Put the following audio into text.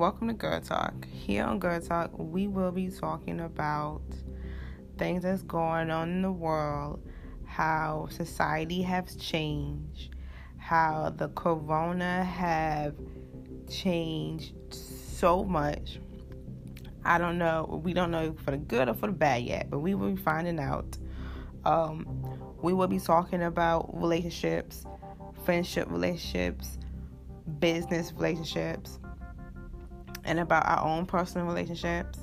welcome to Girl Talk. Here on Girl Talk, we will be talking about things that's going on in the world, how society has changed, how the corona have changed so much. I don't know. We don't know for the good or for the bad yet, but we will be finding out. Um, we will be talking about relationships, friendship relationships, business relationships, and about our own personal relationships.